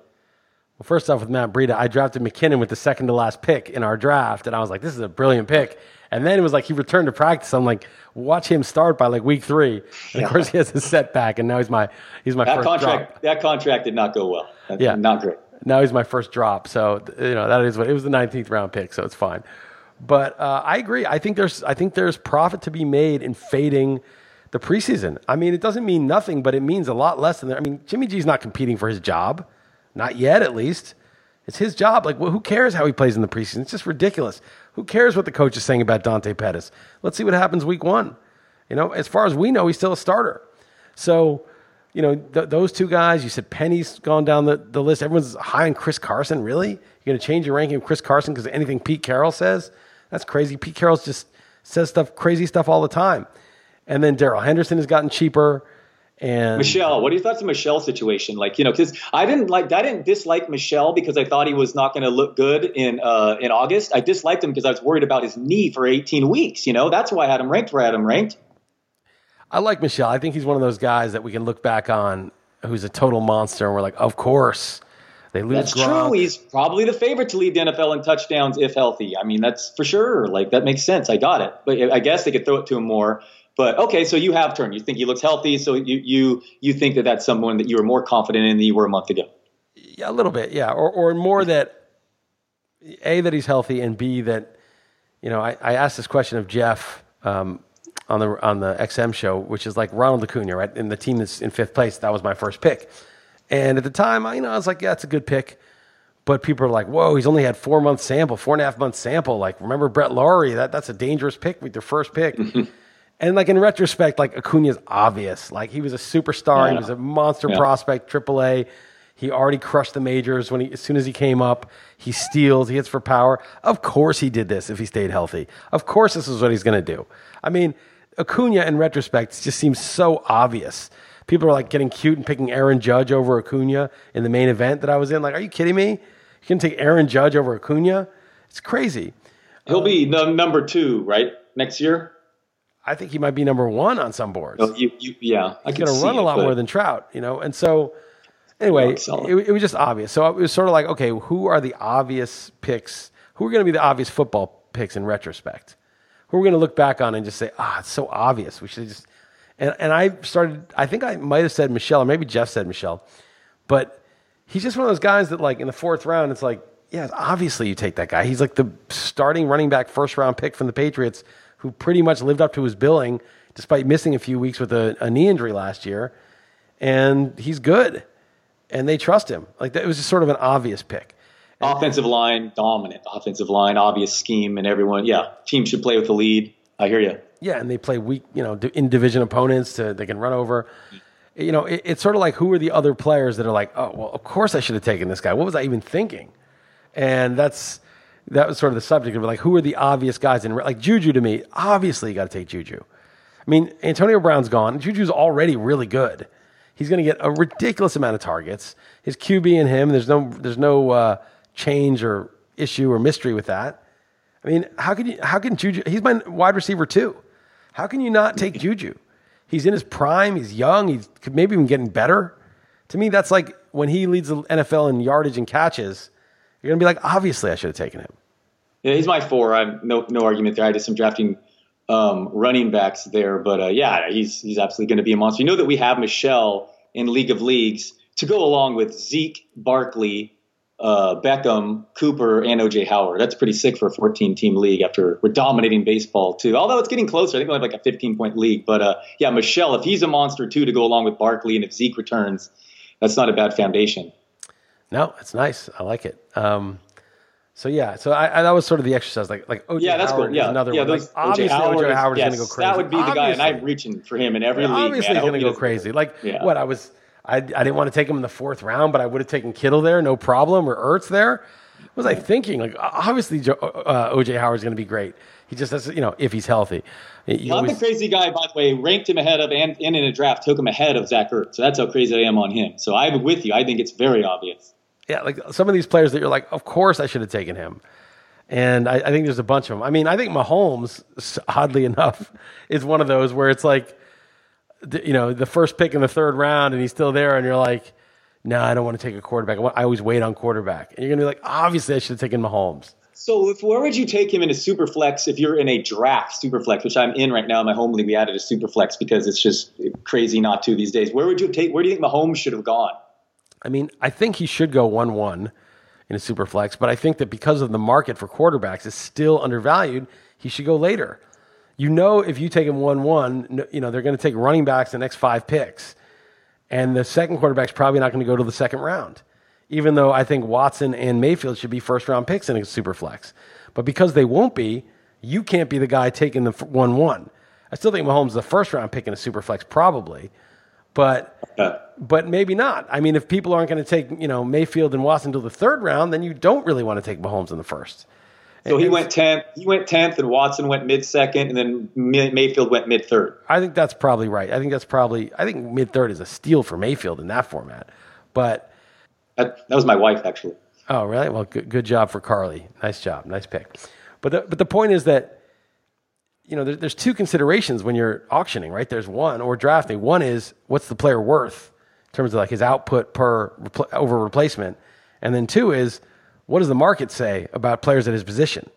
Well, first off, with Matt Breida, I drafted McKinnon with the second to last pick in our draft, and I was like, "This is a brilliant pick." And then it was like he returned to practice. I'm like, watch him start by like week three, and of course he has a setback, and now he's my he's my that first contract. drop. That contract did not go well. That's Yeah. not great. Now he's my first drop, so you know that is what it was the 19th round pick, so it's fine. But uh, I agree. I think there's I think there's profit to be made in fading the preseason. I mean, it doesn't mean nothing, but it means a lot less than that. I mean, Jimmy G's not competing for his job, not yet, at least. It's his job. Like, well, who cares how he plays in the preseason? It's just ridiculous. Who cares what the coach is saying about Dante Pettis? Let's see what happens week one. You know, as far as we know, he's still a starter. So, you know, th- those two guys, you said Penny's gone down the, the list. Everyone's high on Chris Carson. Really? You're going to change your ranking of Chris Carson because anything Pete Carroll says? That's crazy. Pete Carroll just says stuff, crazy stuff all the time. And then Darrell Henderson has gotten cheaper. And Michel, what are your thoughts on Michel's situation? Like, you know, because I didn't like, I didn't dislike Michel because I thought he was not going to look good in uh, in August. I disliked him because I was worried about his knee for 18 weeks. You know, that's why I had him ranked where I had him ranked. I like Michel. I think he's one of those guys that we can look back on who's a total monster. And we're like, of course. They lose That's Gronk. true. He's probably the favorite to lead the NFL in touchdowns if healthy. I mean, that's for sure. Like that makes sense. I got it. But I guess they could throw it to him more. But okay, so you have turned. You think he looks healthy, so you you you think that that's someone that you were more confident in than you were a month ago. Yeah, a little bit, yeah, or or more that a that he's healthy, and b that you know I, I asked this question of Jeff um, on the on the XM show, which is like Ronald Acuna, right? In the team that's in fifth place, that was my first pick, and at the time, I, you know, I was like, yeah, it's a good pick. But people are like, whoa, he's only had four months sample, four and a half months sample. Like, remember Brett Lawrie? That that's a dangerous pick with your first pick. and like in retrospect, like Acuna's obvious. Like he was a superstar. He was a monster Yeah. prospect, AAA. He already crushed the majors when he as soon as he came up. He steals, he hits for power. Of course he did this if he stayed healthy. Of course this is what he's going to do. I mean, Acuna in retrospect just seems so obvious. People are like getting cute and picking Aaron Judge over Acuna in the main event that I was in. Like, are you kidding me? You can take Aaron Judge over Acuna? It's crazy. He'll be um, num- number two, right, next year. I think he might be number one on some boards. Oh, you, you, yeah, I He's going to run a lot but- more than Trout, you know. And so, anyway, it, it was just obvious. So it was sort of like, okay, who are the obvious picks? Who are going to be the obvious football picks in retrospect? Who are we going to look back on and just say, ah, it's so obvious. We should just. And and I started. I think I might have said Michel, or maybe Jeff said Michel, but he's just one of those guys that, like, in the fourth round, it's like, yeah, obviously you take that guy. He's like the starting running back, first round pick from the Patriots, who pretty much lived up to his billing despite missing a few weeks with a, a knee injury last year and he's good, and they trust him. Like that, it was just sort of an obvious pick. Offensive line, dominant offensive line, obvious scheme, and everyone, yeah, team should play with the lead. I hear you. Yeah, and they play weak, you know, in division opponents. To, they can run over. You know, it, it's sort of like who are the other players that are like, oh, well, of course I should have taken this guy. What was I even thinking? And that's that was sort of the subject of like who are the obvious guys in like Juju to me. Obviously, you got to take Juju. I mean, Antonio Brown's gone. Juju's already really good. He's going to get a ridiculous amount of targets. His QB and him, there's no there's no uh, change or issue or mystery with that. I mean, how can you how can Juju? He's my wide receiver too. How can you not take Juju? He's in his prime. He's young. He's maybe even getting better. To me, that's like when he leads the NFL in yardage and catches. You're gonna be like, obviously, I should have taken him. Yeah, he's my four. I'm no no argument there. I did some drafting um, running backs there, but uh, yeah, he's he's absolutely going to be a monster. You know that we have Michel in League of Leagues to go along with Zeke, Barkley, uh, Beckham, Cooper, and OJ Howard. That's pretty sick for a 14 team league after we're dominating baseball too. Although it's getting closer, I think we'll have like a 15 point league. But uh, yeah, Michel, if he's a monster too to go along with Barkley, and if Zeke returns, that's not a bad foundation. No, it's nice. I like it. Um, so yeah, so I, I, that was sort of the exercise. Like like OJ Yeah, that's Howard cool. Yeah, another yeah, one. those, like, obviously, OJ Howard is- yes, going to go crazy. That would be the guy, and I'm reaching for him in every Yeah, league. Obviously, man. He's going to go crazy. Like Yeah. what I was, I, I didn't want to take him in the fourth round, but I would have taken Kittle there, no problem, or Ertz there. What was I thinking? Like obviously, uh, OJ Howard's going to be great. He just has, you know, if he's healthy. You Not always- the crazy guy, by the way, ranked him ahead of and, and in a draft took him ahead of Zach Ertz. So that's how crazy I am on him. So I'm with you. I think it's very obvious. Yeah, like some of these players that you're like, of course I should have taken him. And I, I think there's a bunch of them. I mean, I think Mahomes, oddly enough, is one of those where it's like, you know, the first pick in the third round and he's still there, and you're like, no, I don't want to take a quarterback. I, I always wait on quarterback. And you're going to be like, obviously, I should have taken Mahomes. So, if where would you take him in a super flex if you're in a draft super flex, which I'm in right now in my home league? We added a super flex because it's just crazy not to these days. Where would you take? Where do you think Mahomes should have gone? I mean, I think he should go one one in a super flex, but I think that because of the market for quarterbacks is still undervalued, he should go later. You know, if you take him one one, you know they're going to take running backs the next five picks, and the second quarterback's probably not going to go to the second round even though I think Watson and Mayfield should be first round picks in a super flex. But because they won't be, you can't be the guy taking the 1 1. I still think Mahomes is the first round pick in a super flex, probably. But but maybe not. I mean, if people aren't going to take you know Mayfield and Watson to the third round, then you don't really want to take Mahomes in the first. So he went tenth. He went tenth, and Watson went mid second, and then Mayfield went mid third. I think that's probably right. I think that's probably. I think mid third is a steal for Mayfield in that format. But that, that was my wife, actually. Oh, really? Well, good, good job for Carly. Nice job. Nice pick. But the, but the point is that, you know, there's two considerations when you're auctioning, right? There's one, or drafting. One is what's the player worth in terms of like his output per over replacement. And then two is what does the market say about players at his position?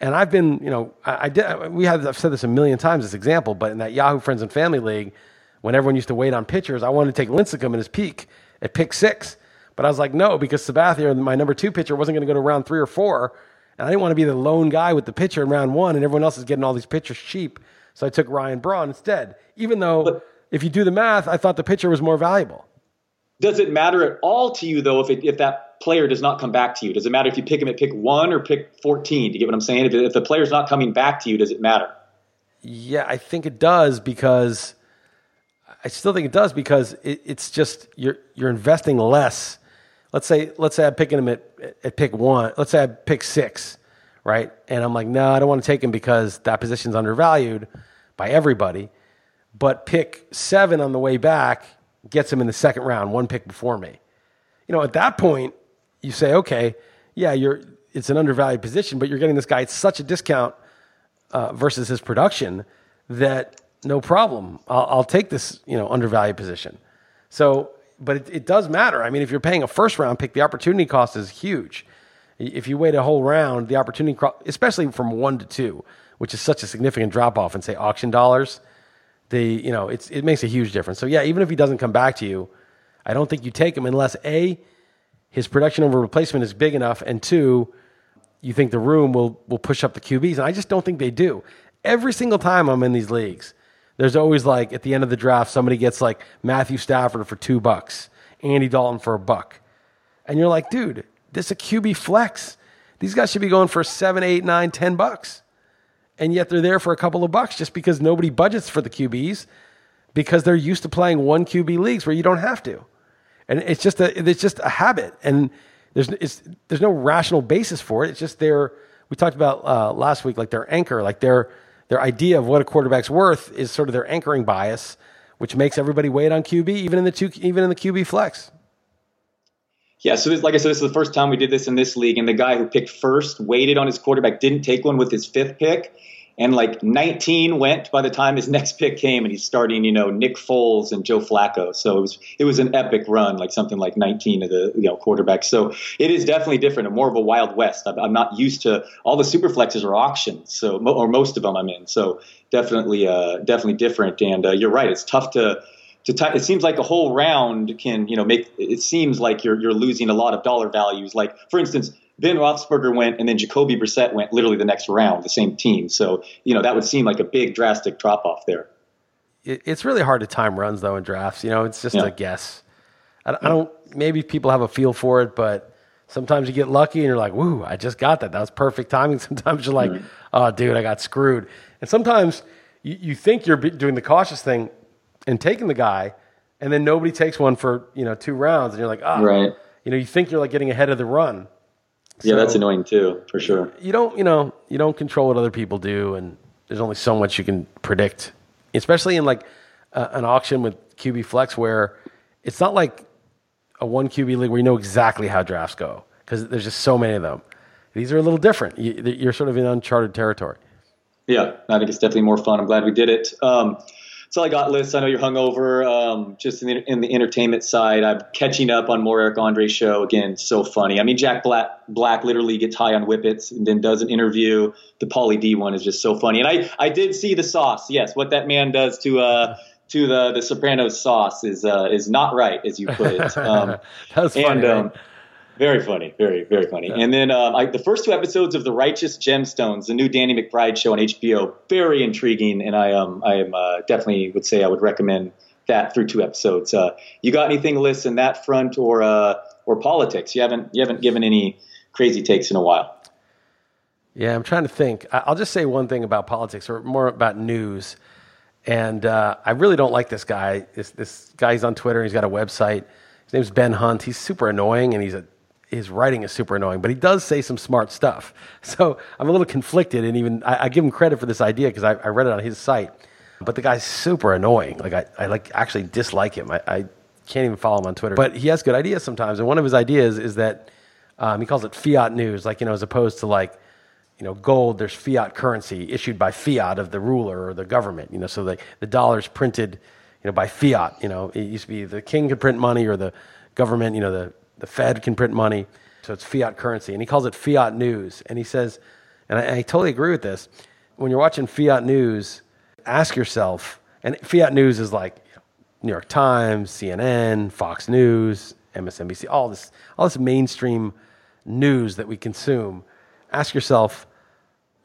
And I've been, you know, I, I did, we have, I've said this a million times, this example, but in that Yahoo Friends and Family League, when everyone used to wait on pitchers, I wanted to take Lincecum in his peak at pick six but I was like, no, because Sabathia, my number two pitcher, wasn't going to go to round three or four. And I didn't want to be the lone guy with the pitcher in round one, and everyone else is getting all these pitchers cheap. So I took Ryan Braun instead, even though but, if you do the math, I thought the pitcher was more valuable. Does it matter at all to you, though, if, it, if that player does not come back to you? Does it matter if you pick him at pick one or pick 14? Do you get what I'm saying? If, if the player's not coming back to you, does it matter? Yeah, I think it does because I still think it does because it, it's just you're you're investing less let's say let's say I'm picking him at, at pick one. Let's say I pick six, right? And I'm like, no, I don't want to take him because that position's undervalued by everybody. But pick seven on the way back gets him in the second round, one pick before me. You know, at that point, you say, okay, yeah, you're it's an undervalued position, but you're getting this guy at such a discount uh, versus his production that no problem. I'll, I'll take this, you know, undervalued position. So but it, it does matter. I mean, if you're paying a first round pick, the opportunity cost is huge. If you wait a whole round, the opportunity, especially from one to two, which is such a significant drop off in say auction dollars, the you know it's it makes a huge difference. So yeah, even if he doesn't come back to you, I don't think you take him unless a his production over replacement is big enough, and two, you think the room will will push up the QBs, and I just don't think they do. Every single time I'm in these leagues, there's always like at the end of the draft, somebody gets like Matthew Stafford for two bucks, Andy Dalton for a buck. And you're like, dude, this is a QB flex. These guys should be going for seven, eight, nine, ten bucks. And yet they're there for a couple of bucks just because nobody budgets for the QBs because they're used to playing one QB leagues where you don't have to. And it's just a, it's just a habit. And there's, there's no rational basis for it. It's just their, we talked about uh, last week, like their anchor, like their, their idea of what a quarterback's worth is sort of their anchoring bias, which makes everybody wait on QB, even in the two, even in the QB flex. Yeah, so this, like I said, this is the first time we did this in this league, and the guy who picked first waited on his quarterback, didn't take one with his fifth pick, and like 19 went by the time his next pick came, and he's starting, you know, Nick Foles and Joe Flacco. So it was it was an epic run, like something like 19 of the you know quarterbacks. So it is definitely different and more of a wild west. I'm, I'm not used to all the super flexes are auctions, so or most of them I'm in. So definitely, uh, definitely different. And uh, you're right, it's tough to. To t- it seems like a whole round can, you know, make it seems like you're you're losing a lot of dollar values. Like, for instance, Ben Roethlisberger went, and then Jacoby Brissett went literally the next round, the same team. So you know that would seem like a big drastic drop off there. It's really hard to time runs though in drafts. You know, it's just yeah. a guess. I, I don't. Maybe people have a feel for it, but sometimes you get lucky and you're like, "Woo, I just got that. That was perfect timing." Sometimes you're like, mm-hmm. "Oh, dude, I got screwed." And sometimes you, you think you're doing the cautious thing and taking the guy, and then nobody takes one for you know two rounds, and you're like, "Ah." Oh. Right. You know, you think you're like getting ahead of the run, yeah, that's annoying too, for sure. You don't, you know, you don't control what other people do, and there's only so much you can predict, especially in like uh, an auction with QB Flex, where it's not like a one QB league where you know exactly how drafts go because there's just so many of them. These are a little different. You, are sort of in uncharted territory. Yeah, I think it's definitely more fun. I'm glad we did it. Um, All I got, Liss. I know you're hungover. Um, just in the, in the entertainment side, I'm catching up on more Eric Andre show. Again, so funny. I mean, Jack Black, Black literally gets high on whippets and then does an interview. The Pauly D one is just so funny. And I, I did see the sauce. Yes, what that man does to uh, to the the Sopranos sauce is uh, is not right, as you put it. Um, That's funny. and um, very funny, very very funny. And then um, I, the first two episodes of The Righteous Gemstones, the new Danny McBride show on HBO, very intriguing, and I um I am uh, definitely would say I would recommend that through two episodes. Uh, you got anything, Liss, in that front or uh, or politics? You haven't you haven't given any crazy takes in a while. Yeah, I'm trying to think. I'll just say one thing about politics, or more about news. And uh, I really don't like this guy. This this guy, he's on Twitter. He's got a website. His name's Ben Hunt. He's super annoying, and he's a his writing is super annoying. But he does say some smart stuff. So I'm a little conflicted, and even I, I give him credit for this idea because I, I read it on his site. But the guy's super annoying. Like I, I like actually dislike him. I, I can't even follow him on Twitter. But he has good ideas sometimes. And one of his ideas is that um, he calls it fiat news, like you know, as opposed to like you know, gold, there's fiat currency issued by fiat of the ruler or the government, you know, so the, the dollar's printed, you know, by fiat, you know, it used to be the king could print money or the government, you know, the, the Fed can print money. So it's fiat currency. And he calls it fiat news. And he says, and I, and I totally agree with this. When you're watching fiat news, ask yourself, and fiat news is like New York Times, CNN, Fox News, MSNBC, all this, all this mainstream news that we consume. Ask yourself,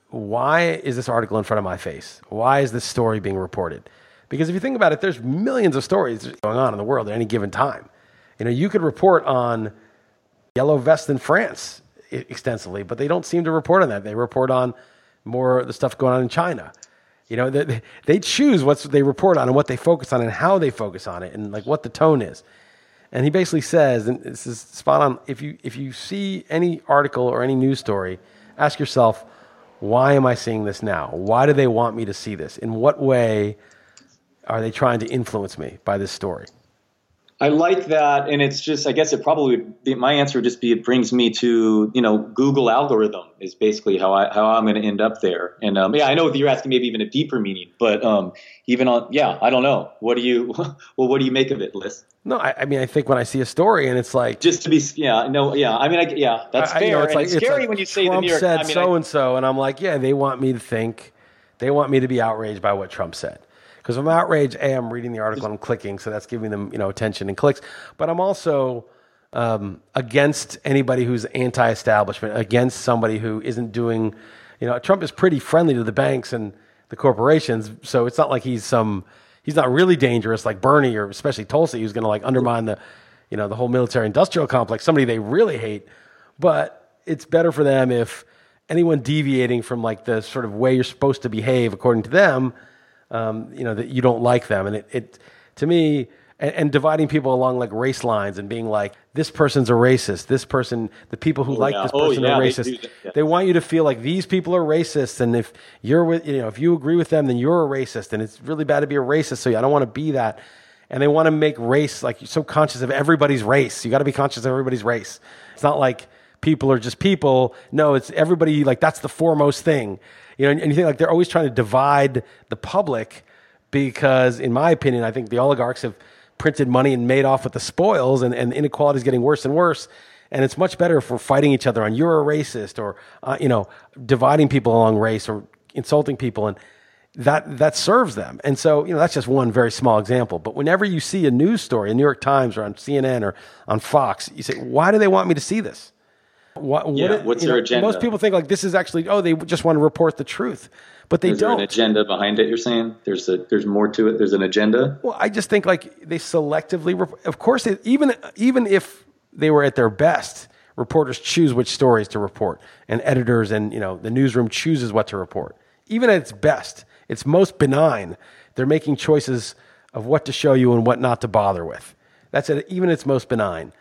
why is this article in front of my face? Why is this story being reported? Because if you think about it, there's millions of stories going on in the world at any given time. You know, you could report on yellow vest in France extensively, but they don't seem to report on that. They report on more the stuff going on in China. You know, they, they choose what they report on and what they focus on and how they focus on it and like what the tone is. And he basically says, and this is spot on. If you if you see any article or any news story, ask yourself, why am I seeing this now? Why do they want me to see this? In what way are they trying to influence me by this story? I like that, and it's just I guess it probably would be, my answer would just be it brings me to you know Google algorithm is basically how I how I'm going to end up there. And um, yeah, I know that you're asking maybe even a deeper meaning, but um, even on yeah, I don't know. What do you well what do you make of it, Liss? No, I, I mean I think when I see a story and it's like Just to be yeah no yeah I mean I, yeah that's I- fair. you know, and it's, scary like when you say the Trump New York. said I mean, so and so, and I'm like, yeah, they want me to think, they want me to be outraged by what Trump said. Because I'm outraged, a, I'm reading the article, and I'm clicking, so that's giving them you know attention and clicks. But I'm also um, against anybody who's anti-establishment, against somebody who isn't doing, you know, Trump is pretty friendly to the banks and the corporations, so it's not like he's some, he's not really dangerous like Bernie or especially Tulsi, who's going to like undermine the, you know, the whole military-industrial complex. Somebody they really hate, but it's better for them if anyone deviating from like the sort of way you're supposed to behave according to them, um, you know, that you don't like them. And it, it to me, and, and dividing people along like race lines and being like, this person's a racist. This person, the people who like yeah. this Oh, person yeah, are racist. that, yeah. They want you to feel like these people are racist. And if you're with, you know, if you agree with them, then you're a racist. And it's really bad to be a racist. So I don't want to be that. And they want to make race like you're so conscious of everybody's race. You got to be conscious of everybody's race. It's not like people are just people. No, it's everybody. Like that's the foremost thing. You know, and, and you think like they're always trying to divide the public because, in my opinion, I think the oligarchs have printed money and made off with the spoils, and, and inequality is getting worse and worse. And it's much better if we're fighting each other on you're a racist or uh, you know dividing people along race or insulting people and that that serves them. And so, you know, that's just one very small example. But whenever you see a news story in New York Times or on CNN or on Fox, you say, why do they want me to see this? What, what Yeah, what's their know, agenda? Most people think like this is actually, oh, they just want to report the truth, but they is don't. an agenda behind it? You're saying there's a there's more to it. There's an agenda. Well, I just think like they selectively, rep- of course, they, even even if they were at their best, reporters choose which stories to report, and editors and you know the newsroom chooses what to report. Even at its best, its most benign, they're making choices of what to show you and what not to bother with. That's at even its most benign.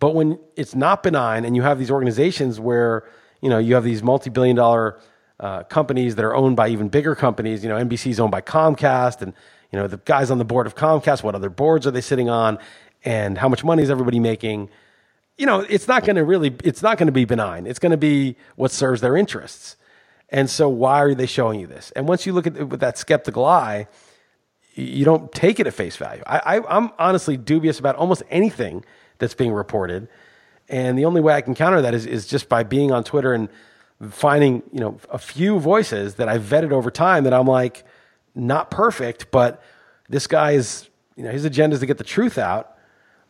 But when it's not benign, and you have these organizations where you know you have these multi-billion-dollar uh, companies that are owned by even bigger companies. You know, NBC is owned by Comcast, and you know the guys on the board of Comcast. What other boards are they sitting on, and how much money is everybody making? You know, it's not going to really. It's not going to be benign. It's going to be what serves their interests. And so, why are they showing you this? And once you look at it with that skeptical eye, you don't take it at face value. I, I, I'm honestly dubious about almost anything that's being reported. And the only way I can counter that is, is just by being on Twitter and finding, you know, a few voices that I've vetted over time that I'm like, not perfect, but this guy is, you know, his agenda is to get the truth out.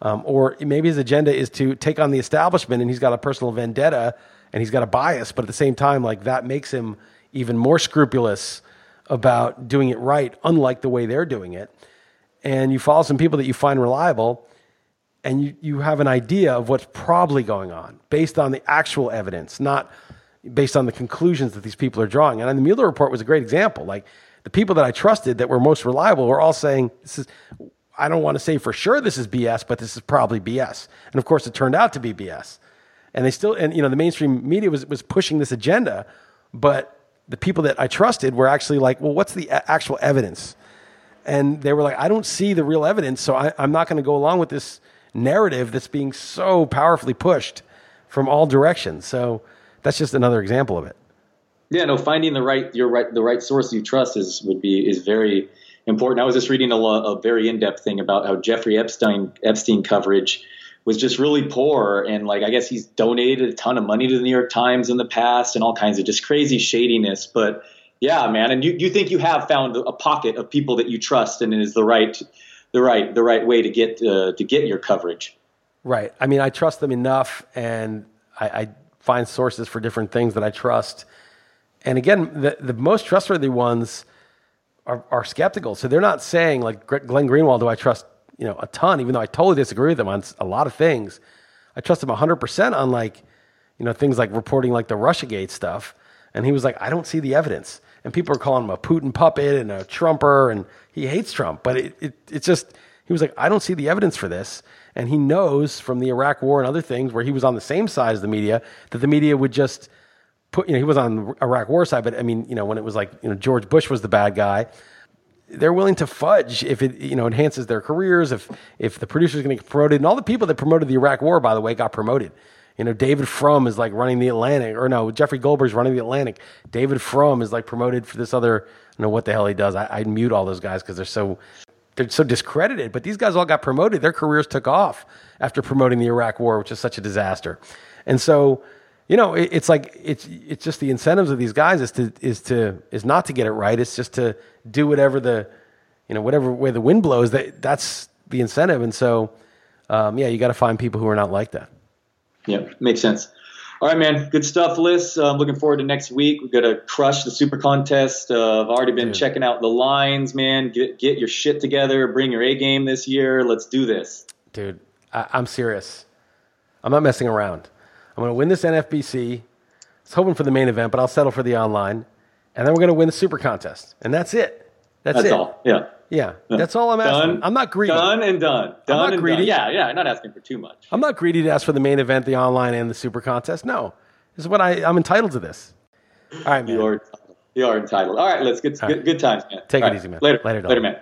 Um, or maybe his agenda is to take on the establishment and he's got a personal vendetta and he's got a bias, but at the same time, like that makes him even more scrupulous about doing it right, unlike the way they're doing it. And you follow some people that you find reliable and you, you have an idea of what's probably going on based on the actual evidence, not based on the conclusions that these people are drawing. And the Mueller report was a great example. Like the people that I trusted that were most reliable were all saying, this is, I don't want to say for sure this is BS, but this is probably BS. And of course, it turned out to be BS. And they still, and you know, the mainstream media was, was pushing this agenda, but the people that I trusted were actually like, well, what's the actual evidence? And they were like, I don't see the real evidence, so I, I'm not going to go along with this narrative that's being so powerfully pushed from all directions. So that's just another example of it. Yeah, no, finding the right your right the right source you trust is would be is very important. I was just reading a, a very in depth thing about how Jeffrey Epstein Epstein coverage was just really poor, and like I guess he's donated a ton of money to the New York Times in the past, and all kinds of just crazy shadiness. But yeah, man, and you you think you have found a pocket of people that you trust, and it is the right the right the right way to get uh, to get your coverage. Right. I mean, I trust them enough, and I, I find sources for different things that I trust. And again, the the most trustworthy ones are, are skeptical. So they're not saying like Glenn Greenwald, do I trust you know a ton, even though I totally disagree with him on a lot of things. I trust him 100% on like you know things like reporting like the RussiaGate stuff. And he was like, I don't see the evidence. And people are calling him a Putin puppet and a Trumper, and he hates Trump. But it, it, it's just, he was like, I don't see the evidence for this. And he knows from the Iraq war and other things where he was on the same side as the media that the media would just put, you know, he was on the Iraq war side, but I mean, you know, when it was like, you know, George Bush was the bad guy, they're willing to fudge if it, you know, enhances their careers, if, if the producer's going to get promoted. And all the people that promoted the Iraq war, by the way, got promoted. You know, David Frum is like running the Atlantic, or no, Jeffrey Goldberg's running the Atlantic. David Frum is like promoted for this other, I don't know what the hell he does. I, I mute all those guys because they're so they're so discredited. But these guys all got promoted. Their careers took off after promoting the Iraq War, which is such a disaster. And so, you know, it, it's like it's it's just the incentives of these guys is to is to is not to get it right. It's just to do whatever the you know whatever way the wind blows. That that's the incentive. And so, um, yeah, you got to find people who are not like that. Yeah, makes sense. All right, man. Good stuff. I'm uh, looking forward to next week. We've got to crush the super contest. Uh, I've already been checking out the lines, man. Get, get your shit together. Bring your A game this year. Let's do this. Dude, I, am serious. I'm not messing around. I'm going to win this NFBC. I was hoping for the main event, but I'll settle for the online. And then we're going to win the super contest. And that's it. That's, that's it. all. Yeah. Yeah, that's all I'm asking. Done, I'm not greedy. Done and done. Done I'm not and greedy. Done. Yeah, yeah. I'm not asking for too much. I'm not greedy to ask for the main event, the online, and the super contest. No, this is what I I'm entitled to. This. All right, man. You are, you are entitled. All right, let's get good, right. good times, man. Take all it right. easy, man. Later, later, later, man.